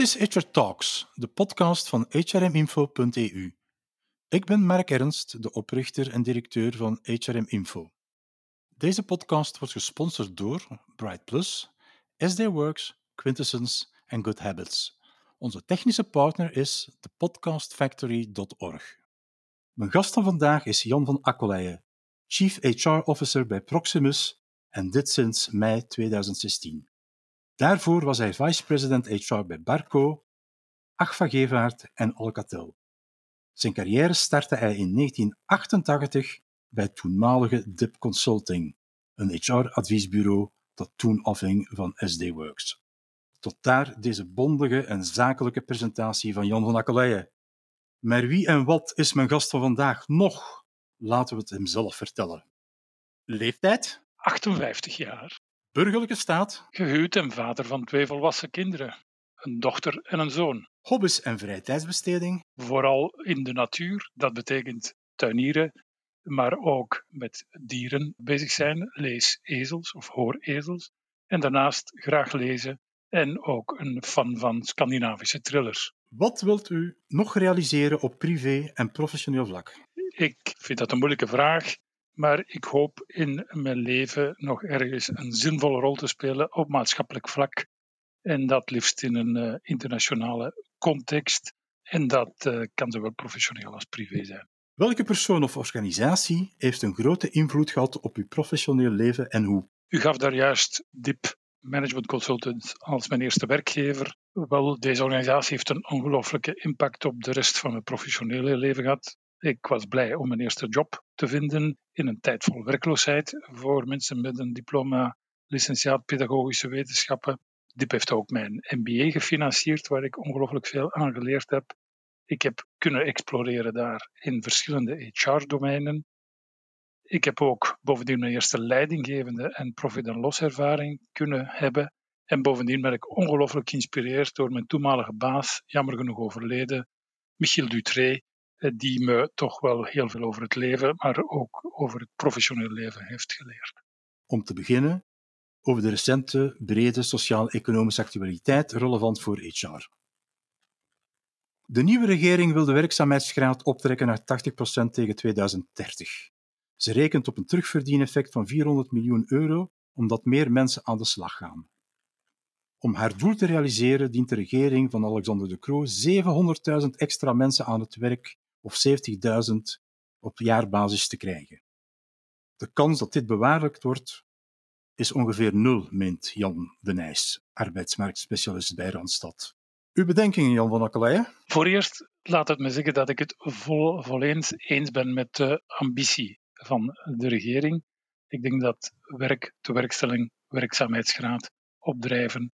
Is HR Talks, de podcast van hrminfo.eu. Ik ben Mark Ernst, de oprichter en directeur van HRM Info. Deze podcast wordt gesponsord door Bright Plus, SD Works, Quintessence en Good Habits. Onze technische partner is thepodcastfactory.org. Mijn gast van vandaag is Jan van Akkoleijen, Chief HR Officer bij Proximus en dit sinds mei 2016. Daarvoor was hij vice-president HR bij Barco, Agfa Gevaert en Alcatel. Zijn carrière startte hij in 1988 bij toenmalige DIP Consulting, een HR-adviesbureau dat toen afhing van SD Works. Tot daar deze bondige en zakelijke presentatie van Jan van Akkeleien. Maar wie en wat is mijn gast van vandaag nog? Laten we het hem zelf vertellen. Leeftijd? 58 jaar. Burgerlijke staat? Gehuwd en vader van twee volwassen kinderen. Een dochter en een zoon. Hobby's en vrije tijdsbesteding? Vooral in de natuur, dat betekent tuinieren, maar ook met dieren bezig zijn. Lees ezels of hoor ezels. En daarnaast graag lezen en ook een fan van Scandinavische thrillers. Wat wilt u nog realiseren op privé en professioneel vlak? Ik vind dat een moeilijke vraag, maar ik hoop in mijn leven nog ergens een zinvolle rol te spelen op maatschappelijk vlak. En dat liefst in een uh, internationale context. En dat uh, kan zowel professioneel als privé zijn. Welke persoon of organisatie heeft een grote invloed gehad op uw professioneel leven en hoe? U gaf daar juist DIP Management Consultants als mijn eerste werkgever. Wel, deze organisatie heeft een ongelooflijke impact op de rest van mijn professionele leven gehad. Ik was blij om mijn eerste job te vinden in een tijd vol werkloosheid voor mensen met een diploma licentiaat pedagogische wetenschappen. DIP heeft ook mijn MBA gefinancierd, waar ik ongelooflijk veel aan geleerd heb. Ik heb kunnen exploreren daar in verschillende HR-domeinen. Ik heb ook bovendien mijn eerste leidinggevende en profit- en loservaring kunnen hebben. En bovendien ben ik ongelooflijk geïnspireerd door mijn toenmalige baas, jammer genoeg overleden, Michiel Dutré, die me toch wel heel veel over het leven, maar ook over het professioneel leven heeft geleerd. Om te beginnen, over de recente brede sociaal-economische actualiteit relevant voor HR. De nieuwe regering wil de werkzaamheidsgraad optrekken naar 80% tegen 2030. Ze rekent op een terugverdieneffect van 400 miljoen euro omdat meer mensen aan de slag gaan. Om haar doel te realiseren dient de regering van Alexander De Croo 700.000 extra mensen aan het werk of 70.000 op jaarbasis te krijgen. De kans dat dit bewaarlijkt wordt is ongeveer nul, meent Jan de Nijs, arbeidsmarktspecialist bij Randstad. Uw bedenkingen, Jan van Akkeleien? Voor eerst laat het me zeggen dat ik het vol, eens ben met de ambitie van de regering. Ik denk dat werk, tewerkstelling, werkzaamheidsgraad, opdrijven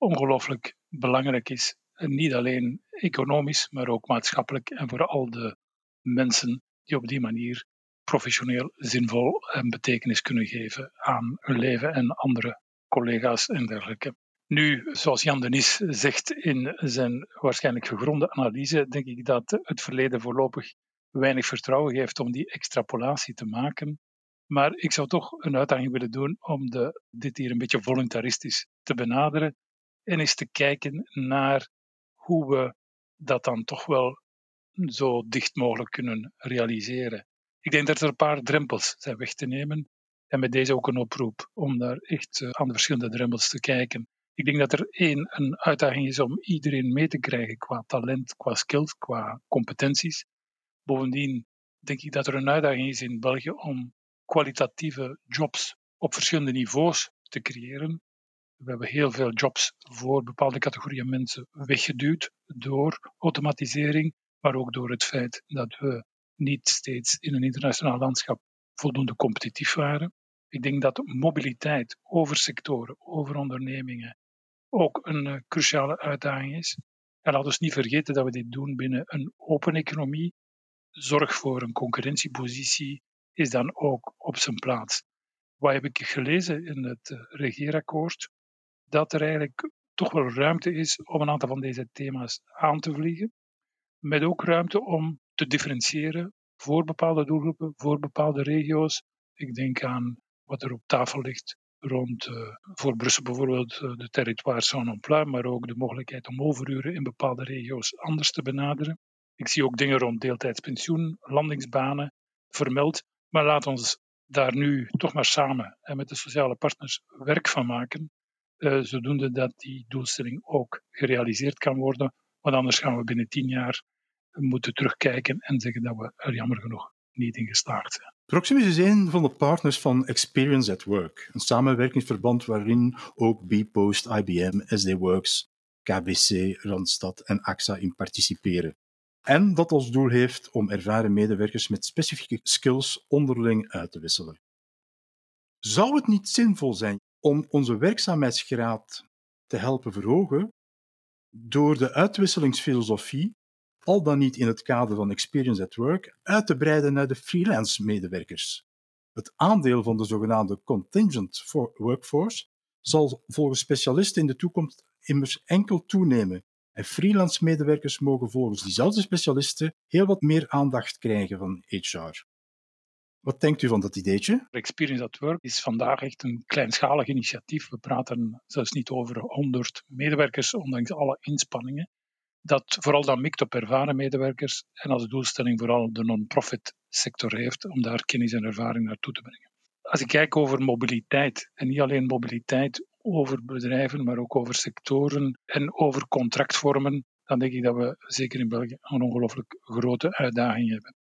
ongelooflijk belangrijk is. En niet alleen economisch, maar ook maatschappelijk en voor al de mensen die op die manier professioneel zinvol en betekenis kunnen geven aan hun leven en andere collega's en dergelijke. Nu, zoals Jan Denis zegt in zijn waarschijnlijk gegronde analyse, denk ik dat het verleden voorlopig weinig vertrouwen geeft om die extrapolatie te maken. Maar ik zou toch een uitdaging willen doen om de, dit hier een beetje voluntaristisch te benaderen en eens te kijken naar hoe we dat dan toch wel zo dicht mogelijk kunnen realiseren. Ik denk dat er een paar drempels zijn weg te nemen. En met deze ook een oproep om daar echt aan de verschillende drempels te kijken. Ik denk dat er één een uitdaging is om iedereen mee te krijgen qua talent, qua skills, qua competenties. Bovendien denk ik dat er een uitdaging is in België om kwalitatieve jobs op verschillende niveaus te creëren. We hebben heel veel jobs voor bepaalde categorieën mensen weggeduwd door automatisering, maar ook door het feit dat we niet steeds in een internationaal landschap voldoende competitief waren. Ik denk dat mobiliteit over sectoren, over ondernemingen ook een uh, cruciale uitdaging is. En laten we niet vergeten dat we dit doen binnen een open economie. Zorg voor een concurrentiepositie is dan ook op zijn plaats. Wat heb ik gelezen in het uh, regeerakkoord? Dat er eigenlijk toch wel ruimte is om een aantal van deze thema's aan te vliegen. Met ook ruimte om te differentiëren voor bepaalde doelgroepen, voor bepaalde regio's. Ik denk aan wat er op tafel ligt rond uh, voor Brussel bijvoorbeeld de territoire sans emploi, maar ook de mogelijkheid om overuren in bepaalde regio's anders te benaderen. Ik zie ook dingen rond deeltijdspensioen, landingsbanen vermeld. Maar laat ons daar nu toch maar samen en met de sociale partners werk van maken, zodoende dat die doelstelling ook gerealiseerd kan worden. Want anders gaan we binnen tien jaar moeten terugkijken en zeggen dat we er jammer genoeg niet in geslaagd zijn. Proximus is een van de partners van Experience at Work, een samenwerkingsverband waarin ook bpost, IBM, SD-Works, KBC, Randstad en AXA in participeren. En dat als doel heeft om ervaren medewerkers met specifieke skills onderling uit te wisselen. Zou het niet zinvol zijn om onze werkzaamheidsgraad te helpen verhogen door de uitwisselingsfilosofie, al dan niet in het kader van Experience at Work, uit te breiden naar de freelance medewerkers? Het aandeel van de zogenaamde contingent workforce zal volgens specialisten in de toekomst immers enkel toenemen en freelance medewerkers mogen volgens diezelfde specialisten heel wat meer aandacht krijgen van HR. Wat denkt u van dat ideetje? Experience at Work is vandaag echt een kleinschalig initiatief. We praten zelfs niet over 100 medewerkers, ondanks alle inspanningen. Dat vooral dan mikt op ervaren medewerkers en als doelstelling vooral de non-profit sector heeft om daar kennis en ervaring naartoe te brengen. Als ik kijk over mobiliteit, en niet alleen mobiliteit over bedrijven, maar ook over sectoren en over contractvormen, dan denk ik dat we zeker in België een ongelooflijk grote uitdaging hebben.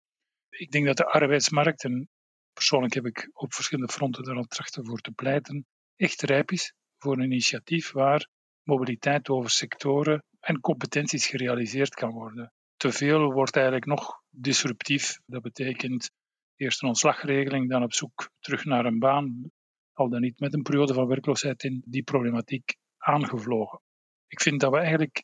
Ik denk dat de arbeidsmarkt, en persoonlijk heb ik op verschillende fronten daar al trachten voor te pleiten, echt rijp is voor een initiatief waar mobiliteit over sectoren en competenties gerealiseerd kan worden. Te veel wordt eigenlijk nog disruptief. Dat betekent eerst een ontslagregeling, dan op zoek terug naar een baan, al dan niet met een periode van werkloosheid in die problematiek aangevlogen. Ik vind dat we eigenlijk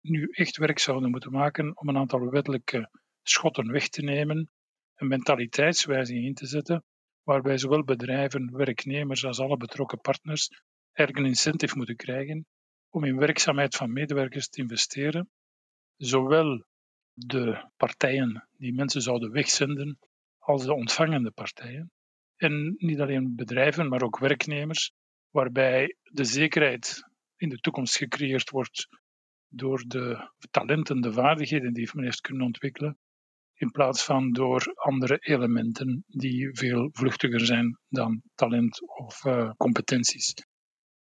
nu echt werk zouden moeten maken om een aantal wettelijke schotten weg te nemen, een mentaliteitswijziging in te zetten, waarbij zowel bedrijven, werknemers als alle betrokken partners eigenlijk een incentive moeten krijgen om in werkzaamheid van medewerkers te investeren, zowel de partijen die mensen zouden wegzenden als de ontvangende partijen. En niet alleen bedrijven, maar ook werknemers, waarbij de zekerheid in de toekomst gecreëerd wordt door de talenten, de vaardigheden die men heeft kunnen ontwikkelen, in plaats van door andere elementen die veel vluchtiger zijn dan talent of uh, competenties.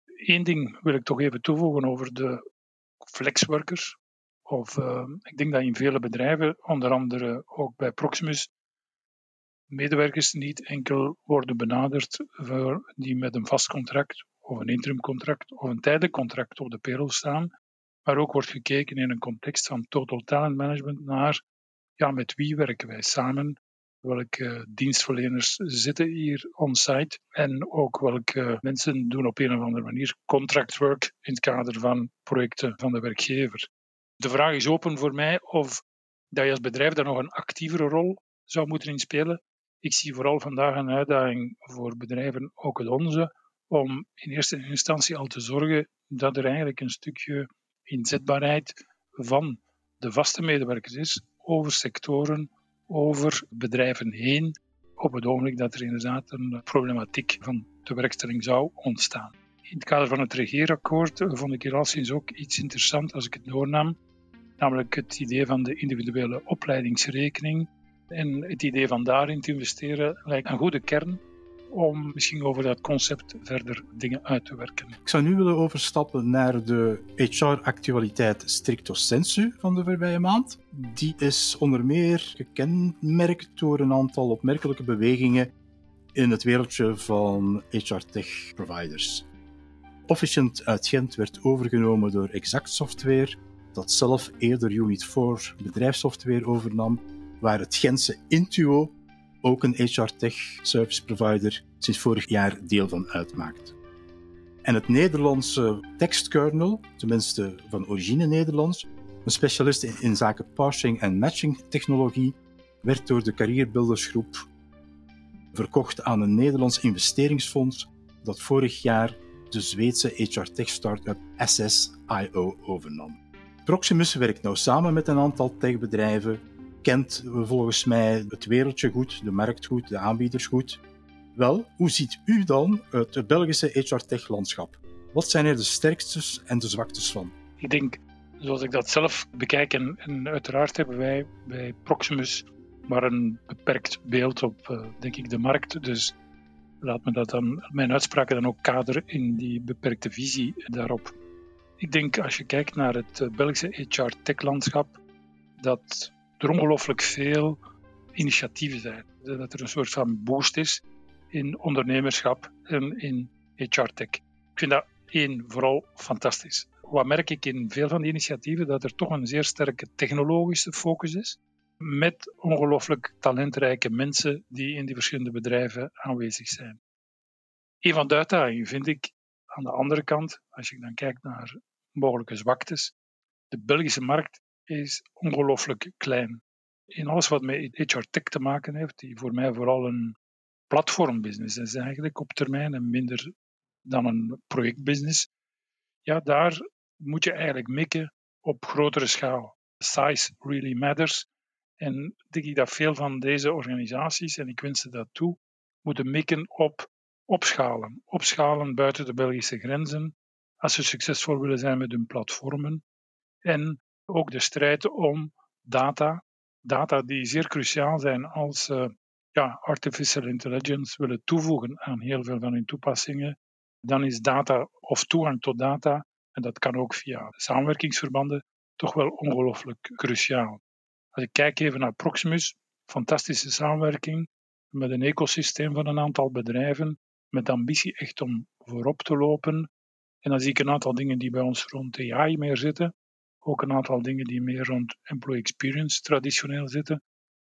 Eén ding wil ik toch even toevoegen over de flexworkers. Of, uh, ik denk dat in vele bedrijven, onder andere ook bij Proximus, medewerkers niet enkel worden benaderd voor die met een vast contract of een interimcontract of een tijdelijk contract op de payroll staan, maar ook wordt gekeken in een context van total talent management naar ja, met wie werken wij samen, welke dienstverleners zitten hier on-site en ook welke mensen doen op een of andere manier contract work in het kader van projecten van de werkgever. De vraag is open voor mij of dat je als bedrijf daar nog een actievere rol zou moeten inspelen ik zie vooral vandaag een uitdaging voor bedrijven, ook het onze, om in eerste instantie al te zorgen dat er eigenlijk een stukje inzetbaarheid van de vaste medewerkers is over sectoren, over bedrijven heen, op het ogenblik dat er inderdaad een problematiek van de werkstelling zou ontstaan. In het kader van het regeerakkoord vond ik hier sinds ook iets interessant als ik het doornam, namelijk het idee van de individuele opleidingsrekening en het idee van daarin te investeren lijkt een goede kern om misschien over dat concept verder dingen uit te werken. Ik zou nu willen overstappen naar de HR-actualiteit stricto sensu van de voorbije maand. Die is onder meer gekenmerkt door een aantal opmerkelijke bewegingen in het wereldje van HR-tech-providers. Officient uit Gent werd overgenomen door Exact Software, dat zelf eerder Unit 4 bedrijfssoftware overnam waar het Gentse Intuo, ook een HR-tech service provider, sinds vorig jaar deel van uitmaakt. En het Nederlandse tekstkernel, tenminste van origine Nederlands, een specialist in zaken parsing en matching technologie, werd door de Carrierbuildersgroep verkocht aan een Nederlands investeringsfonds dat vorig jaar de Zweedse HR-tech startup SSIO overnam. Proximus werkt nou samen met een aantal techbedrijven kent volgens mij het wereldje goed, de markt goed, de aanbieders goed. Wel, hoe ziet u dan het Belgische HR-tech-landschap? Wat zijn er de sterktes en de zwaktes van? Ik denk, zoals ik dat zelf bekijk, en, en uiteraard hebben wij bij Proximus maar een beperkt beeld op, uh, denk ik, de markt. Dus laat me dat dan, mijn uitspraken dan ook kaderen in die beperkte visie daarop. Ik denk, als je kijkt naar het eh, Belgische HR-tech-landschap, dat er ongelooflijk veel initiatieven zijn. Dat er een soort van boost is in ondernemerschap en in HR-tech. Ik vind dat één, vooral fantastisch. Wat merk ik in veel van die initiatieven? Dat er toch een zeer sterke technologische focus is, met ongelooflijk talentrijke mensen die in die verschillende bedrijven aanwezig zijn. Een van de uitdagingen vind ik aan de andere kant, als je dan kijkt naar mogelijke zwaktes, de Belgische markt is ongelooflijk klein. In alles wat met HR Tech te maken heeft, die voor mij vooral een platformbusiness is eigenlijk op termijn en minder dan een projectbusiness, ja, daar moet je eigenlijk mikken op grotere schaal. Size really matters. En denk ik dat veel van deze organisaties, en ik wens ze dat toe, moeten mikken op opschalen. Opschalen buiten de Belgische grenzen, als ze succesvol willen zijn met hun platformen. En ook de strijd om data. Data die zeer cruciaal zijn als ze ja, artificial intelligence willen toevoegen aan heel veel van hun toepassingen. Dan is data of toegang tot data, en dat kan ook via samenwerkingsverbanden, toch wel ongelooflijk cruciaal. Als ik kijk even naar Proximus, fantastische samenwerking met een ecosysteem van een aantal bedrijven, met ambitie echt om voorop te lopen. En dan zie ik een aantal dingen die bij ons rond AI meer zitten. Ook een aantal dingen die meer rond employee experience traditioneel zitten.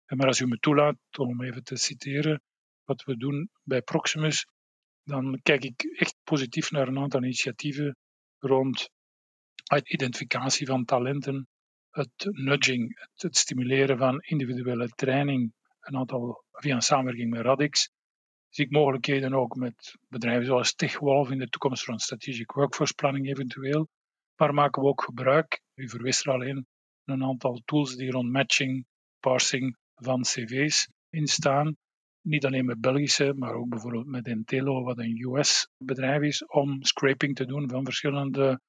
Maar als u me toelaat om even te citeren wat we doen bij Proximus, dan kijk ik echt positief naar een aantal initiatieven rond het identificatie van talenten, het nudging, het, stimuleren van individuele training, een aantal via een samenwerking met Radix. Zie ik mogelijkheden ook met bedrijven zoals TechWolf in de toekomst rond strategic workforce planning eventueel. Maar maken we ook gebruik, u verwees er alleen, een aantal tools die rond matching, parsing van cv's in staan. Niet alleen met Belgische, maar ook bijvoorbeeld met Intelo, wat een US-bedrijf is, om scraping te doen van verschillende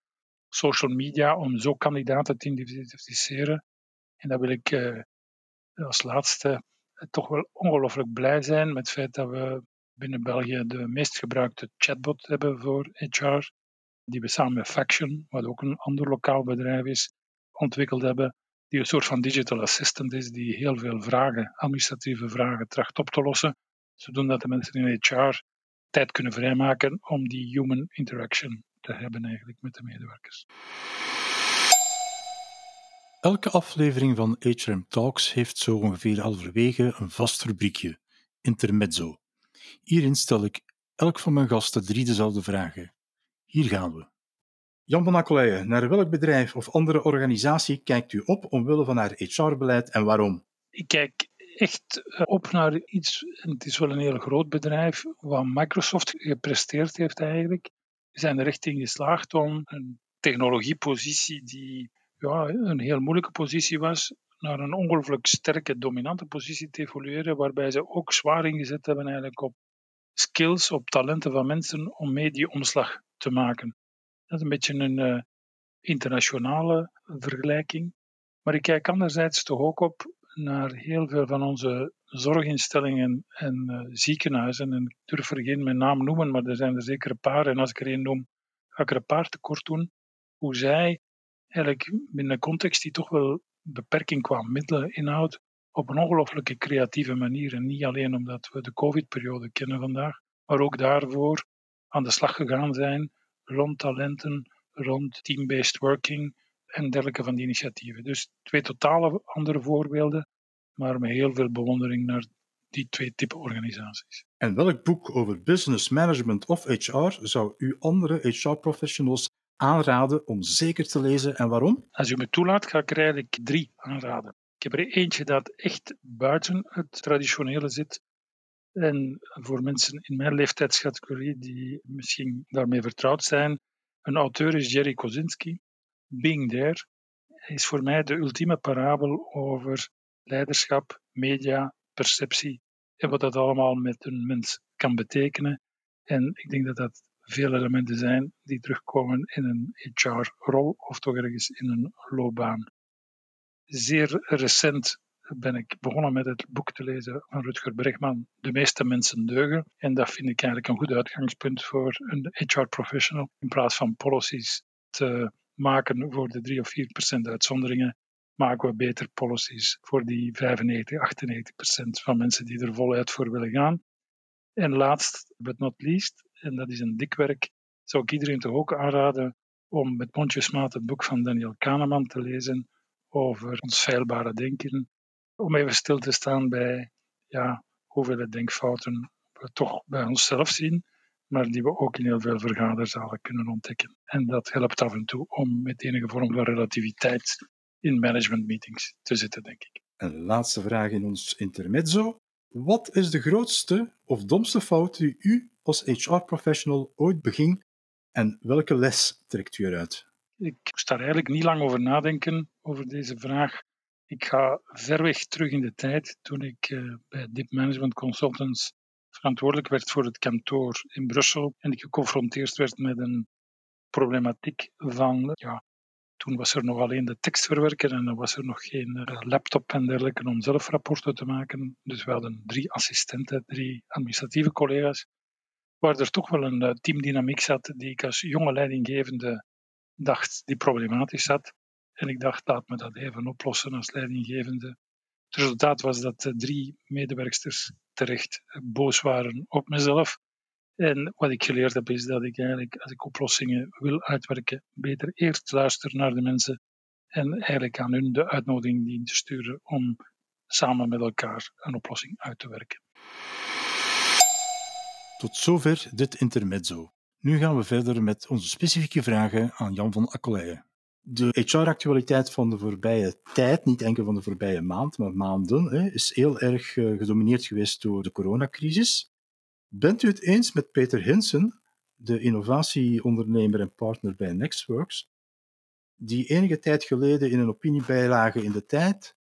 social media, om zo kandidaten te identificeren. En dat wil ik uh, als laatste toch wel ongelooflijk blij zijn met het feit dat we binnen België de meest gebruikte chatbot hebben voor HR, die we samen met Faction, wat ook een ander lokaal bedrijf is, ontwikkeld hebben, die een soort van digital assistant is, die heel veel vragen, administratieve vragen, tracht op te lossen, zodat de mensen in HR tijd kunnen vrijmaken om die human interaction te hebben eigenlijk met de medewerkers. Elke aflevering van HRM Talks heeft zo ongeveer halverwege een vast rubriekje, intermezzo. Hierin stel ik elk van mijn gasten drie dezelfde vragen. Hier gaan we. Jan van Akkoleijen, naar welk bedrijf of andere organisatie kijkt u op omwille van haar HR-beleid en waarom? Ik kijk echt eh, op naar iets, het is wel een heel groot bedrijf, wat Microsoft gepresteerd heeft eigenlijk. We zijn er echt in geslaagd om een technologiepositie die ja, een heel moeilijke positie was, naar een ongelooflijk sterke, dominante positie te evolueren, waarbij ze ook zwaar ingezet hebben eigenlijk op skills, op talenten van mensen om mee die omslag te maken. Dat is een beetje een uh, internationale vergelijking. Maar ik kijk anderzijds toch ook op naar heel veel van onze zorginstellingen en uh, ziekenhuizen. En ik durf er geen mijn naam noemen, maar er zijn er zeker een paar. En als ik er één noem, ga ik er een paar tekort doen. Hoe zij eigenlijk binnen een context die toch wel beperking qua middelen inhoudt, op een ongelooflijke creatieve manier. En niet alleen omdat we de COVID-periode kennen vandaag, maar ook daarvoor aan de slag gegaan zijn rond talenten, rond team-based working en dergelijke van die initiatieven. Dus twee totale andere voorbeelden, maar met heel veel bewondering naar die twee typen organisaties. En welk boek over business management of HR zou u andere HR-professionals aanraden om zeker te lezen en waarom? Als u me toelaat, ga ik er eigenlijk drie aanraden. Ik heb er eentje dat echt buiten het traditionele zit. En voor mensen in mijn leeftijdscategorie die misschien daarmee vertrouwd zijn, een auteur is Jerry Kozinski. Being There is voor mij de ultieme parabel over leiderschap, media, perceptie en wat dat allemaal met een mens kan betekenen. En ik denk dat dat veel elementen zijn die terugkomen in een HR-rol of toch ergens in een loopbaan. Zeer recent ben ik begonnen met het boek te lezen van Rutger Bregman, De meeste mensen deugen. En dat vind ik eigenlijk een goed uitgangspunt voor een HR-professional. In plaats van policies te maken voor de 3 of 4 procent uitzonderingen, maken we beter policies voor die 95, 98 procent van mensen die er voluit voor willen gaan. En last but not least, en dat is een dik werk, zou ik iedereen toch ook aanraden om met mondjesmaat het boek van Daniel Kahneman te lezen over ons feilbare denken. Om even stil te staan bij ja, hoeveel denkfouten we toch bij onszelf zien, maar die we ook in heel veel vergaderzalen kunnen ontdekken. En dat helpt af en toe om met enige vorm van relativiteit in managementmeetings te zitten, denk ik. En laatste vraag in ons intermezzo. Wat is de grootste of domste fout die u als HR-professional ooit beging en welke les trekt u eruit? Ik moest daar eigenlijk niet lang over nadenken, over deze vraag. Ik ga ver weg terug in de tijd, toen ik uh, bij Deep Management Consultants verantwoordelijk werd voor het kantoor in Brussel en ik geconfronteerd werd met een problematiek van ja, toen was er nog alleen de tekstverwerker en dan was er nog geen eh, laptop en dergelijke om zelf rapporten te maken. Dus we hadden drie assistenten, drie administratieve collega's, waar er toch wel een eh, teamdynamiek zat die ik als jonge leidinggevende dacht die problematisch zat. En ik dacht, laat me dat even oplossen als leidinggevende. Het resultaat was dat de drie medewerksters terecht boos waren op mezelf. En wat ik geleerd heb is dat ik eigenlijk, als ik oplossingen wil uitwerken, beter eerst luister naar de mensen en eigenlijk aan hun de uitnodiging dien te sturen om samen met elkaar een oplossing uit te werken. Tot zover dit intermezzo. Nu gaan we verder met onze specifieke vragen aan Jan van Akkoleijen. De HR-actualiteit van de voorbije tijd, niet enkel van de voorbije maand, maar maanden, is heel erg eh, gedomineerd geweest door de coronacrisis. Bent u het eens met Peter Hinsen, de innovatieondernemer en partner bij Nextworks, die enige tijd geleden in een opiniebijlage in de tijd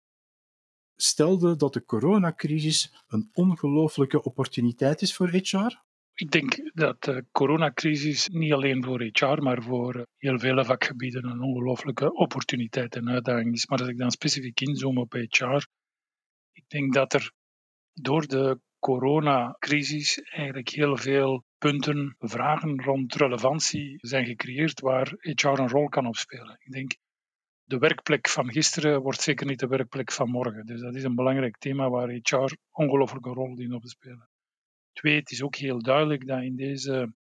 stelde dat de coronacrisis een ongelooflijke opportuniteit is voor HR? Ik denk dat de coronacrisis niet alleen voor HR, maar voor heel vele vakgebieden een ongelooflijke opportuniteit en uitdaging is. Maar als ik dan specifiek inzoom op HR, ik denk dat er door de coronacrisis eigenlijk heel veel punten, vragen rond relevantie zijn gecreëerd waar HR een rol kan opspelen. Ik denk, de werkplek van gisteren wordt zeker niet de werkplek van morgen. Dus dat is een belangrijk thema waar HR ongelooflijke rol dient op te spelen. Twee, het is ook heel duidelijk dat in deze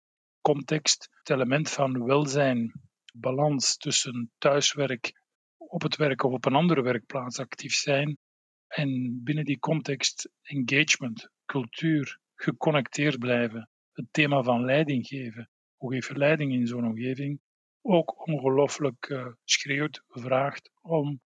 context het element van welzijn, balans tussen thuiswerk, op het werk of op een andere werkplaats actief zijn en binnen die context engagement, cultuur, geconnecteerd blijven, het thema van leiding geven. Hoe geef je leiding in zo'n omgeving? Ook ongelooflijk uh, schreeuwt, vraagt om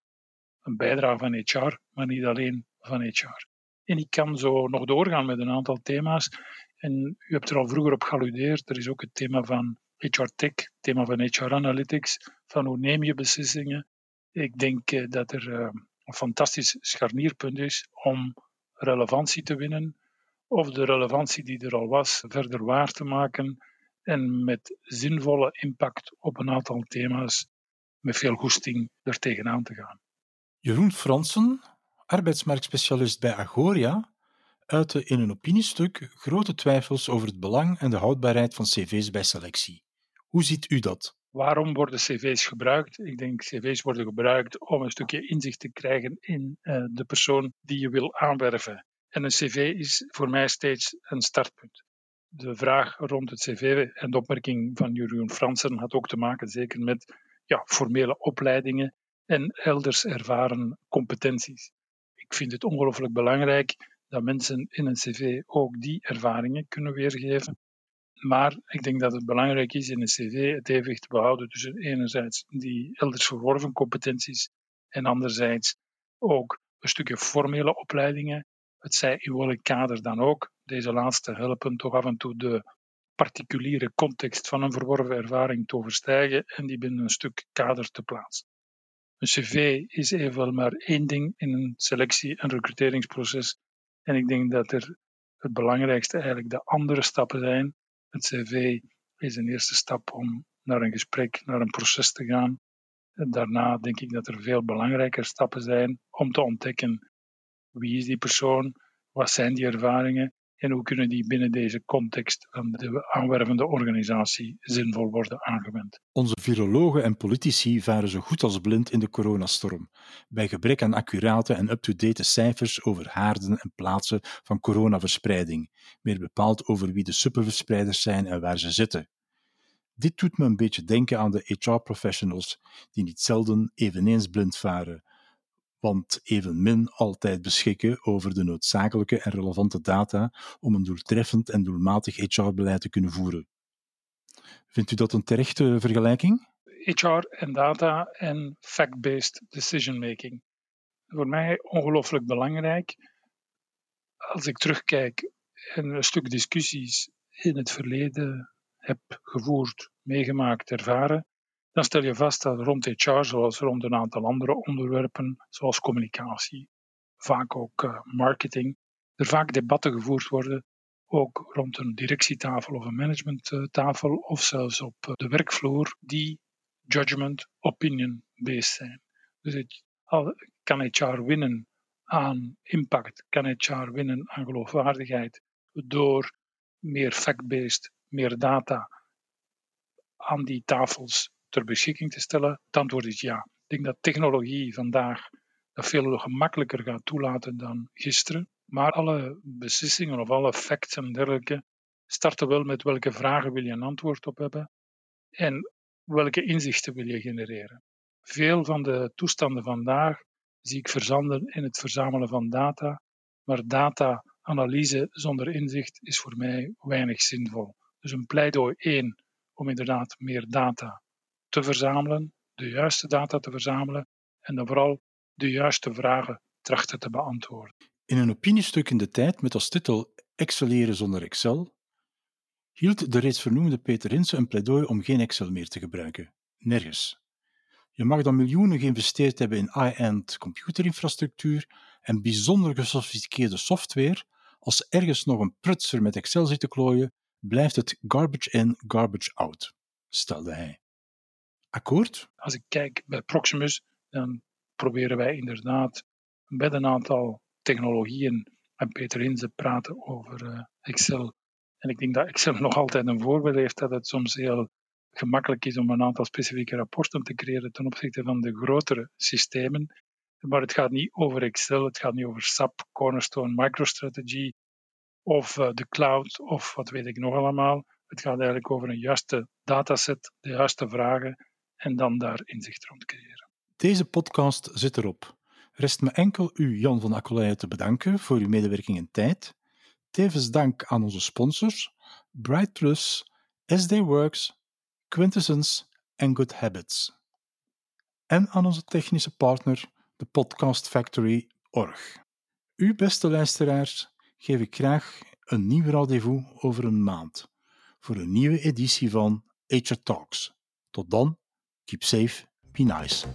een bijdrage van HR, maar niet alleen van HR. En ik kan zo nog doorgaan met een aantal thema's. En u hebt er al vroeger op gealludeerd. Er is ook het thema van HR Tech, het thema van HR Analytics, van hoe neem je beslissingen. Ik denk uh, dat er uh, een fantastisch scharnierpunt is om relevantie te winnen, of de relevantie die er al was verder waar te maken en met zinvolle impact op een aantal thema's met veel goesting er tegenaan te gaan. Jeroen Fransen, arbeidsmarktspecialist bij Agoria, uitte in een opiniestuk grote twijfels over het belang en de houdbaarheid van cv's bij selectie. Hoe ziet u dat? Waarom worden cv's gebruikt? Ik denk cv's worden gebruikt om een stukje inzicht te krijgen in uh, de persoon die je wil aanwerven. En een cv is voor mij steeds een startpunt. De vraag rond het cv en de opmerking van Jeroen Fransen had ook te maken zeker met ja, formele opleidingen en elders ervaren competenties. Ik vind het ongelooflijk belangrijk dat mensen in een cv ook die ervaringen kunnen weergeven. Maar ik denk dat het belangrijk is in een cv het evenwicht te behouden tussen enerzijds die elders verworven competenties en anderzijds ook een stukje formele opleidingen het zij in welk kader dan ook. Deze laatste helpen toch af en toe de particuliere context van een verworven ervaring te overstijgen en die binnen een stuk kader te plaatsen. Een cv is evenwel maar één ding in een selectie- en recruteringsproces. En ik denk dat er het belangrijkste eigenlijk de andere stappen zijn. Het cv is een eerste stap om naar een gesprek, naar een proces te gaan. Daarna denk ik dat er veel belangrijker stappen zijn om te ontdekken wie is die persoon, wat zijn die ervaringen en hoe kunnen die binnen deze context van de aanwervende organisatie zinvol worden aangewend. Onze virologen en politici varen zo goed als blind in de coronastorm, bij gebrek aan accurate en up-to-date cijfers over haarden en plaatsen van coronaverspreiding, meer bepaald over wie de superverspreiders zijn en waar ze zitten. Dit doet me een beetje denken aan de HR-professionals, die niet zelden eveneens blind varen, want evenmin altijd beschikken over de noodzakelijke en relevante data om een doeltreffend en doelmatig HR-beleid te kunnen voeren. Vindt u dat een terechte vergelijking? HR en data en fact-based decision making. Voor mij ongelooflijk belangrijk. Als ik terugkijk en een stuk discussies in het verleden heb gevoerd, meegemaakt, ervaren, dan stel je vast dat rond HR, zoals rond een aantal andere onderwerpen, zoals communicatie, vaak ook uh, marketing, er vaak debatten gevoerd worden, ook rond een directietafel of een managementtafel, of zelfs op de werkvloer, die judgment, opinion-based zijn. Dus het, kan HR winnen aan impact, kan HR winnen aan geloofwaardigheid door meer fact-based, meer data aan die tafels ter beschikking te stellen? Het antwoord is ja. Ik denk dat technologie vandaag dat veel gemakkelijker gaat toelaten dan gisteren. Maar alle beslissingen of alle facts en dergelijke starten wel met welke vragen wil je een antwoord op hebben en welke inzichten wil je genereren. Veel van de toestanden vandaag zie ik verzanden in het verzamelen van data, maar data-analyse zonder inzicht is voor mij weinig zinvol. Dus een pleidooi één om inderdaad meer data te verzamelen, de juiste data te verzamelen en dan vooral de juiste vragen trachten te beantwoorden. In een opiniestuk in de tijd met als titel Excelleren zonder Excel hield de reeds vernoemde Peter Rinse een pleidooi om geen Excel meer te gebruiken. Nergens. Je mag dan miljoenen geïnvesteerd hebben in high-end computerinfrastructuur en bijzonder gesofisticeerde software. Als ergens nog een prutser met Excel zit te klooien, blijft het garbage in, garbage out, stelde hij. Akkoord? Als ik kijk bij Proximus, dan proberen wij inderdaad met een aantal technologieën en Peter Inze praten over uh, Excel. En ik denk dat Excel nog altijd een voorbeeld heeft dat het soms heel gemakkelijk is om een aantal specifieke rapporten te creëren ten opzichte van de grotere systemen. Maar het gaat niet over Excel, het gaat niet over SAP, Cornerstone, MicroStrategy of uh, de cloud of wat weet ik nog allemaal. Het gaat eigenlijk over een juiste dataset, de juiste vragen en dan daar inzicht rond creëren. Deze podcast zit erop. Rest me enkel u, Jan van Akkoleijen, te bedanken voor uw medewerking en tijd. Tevens dank aan onze sponsors Bright Plus, SD Works, Quintessence en Good Habits. En aan onze technische partner, de Podcast Factory Org. U, beste luisteraars, geef ik graag een nieuw rendezvous over een maand voor een nieuwe editie van HR Talks. Tot dan. Keep safe, be nice.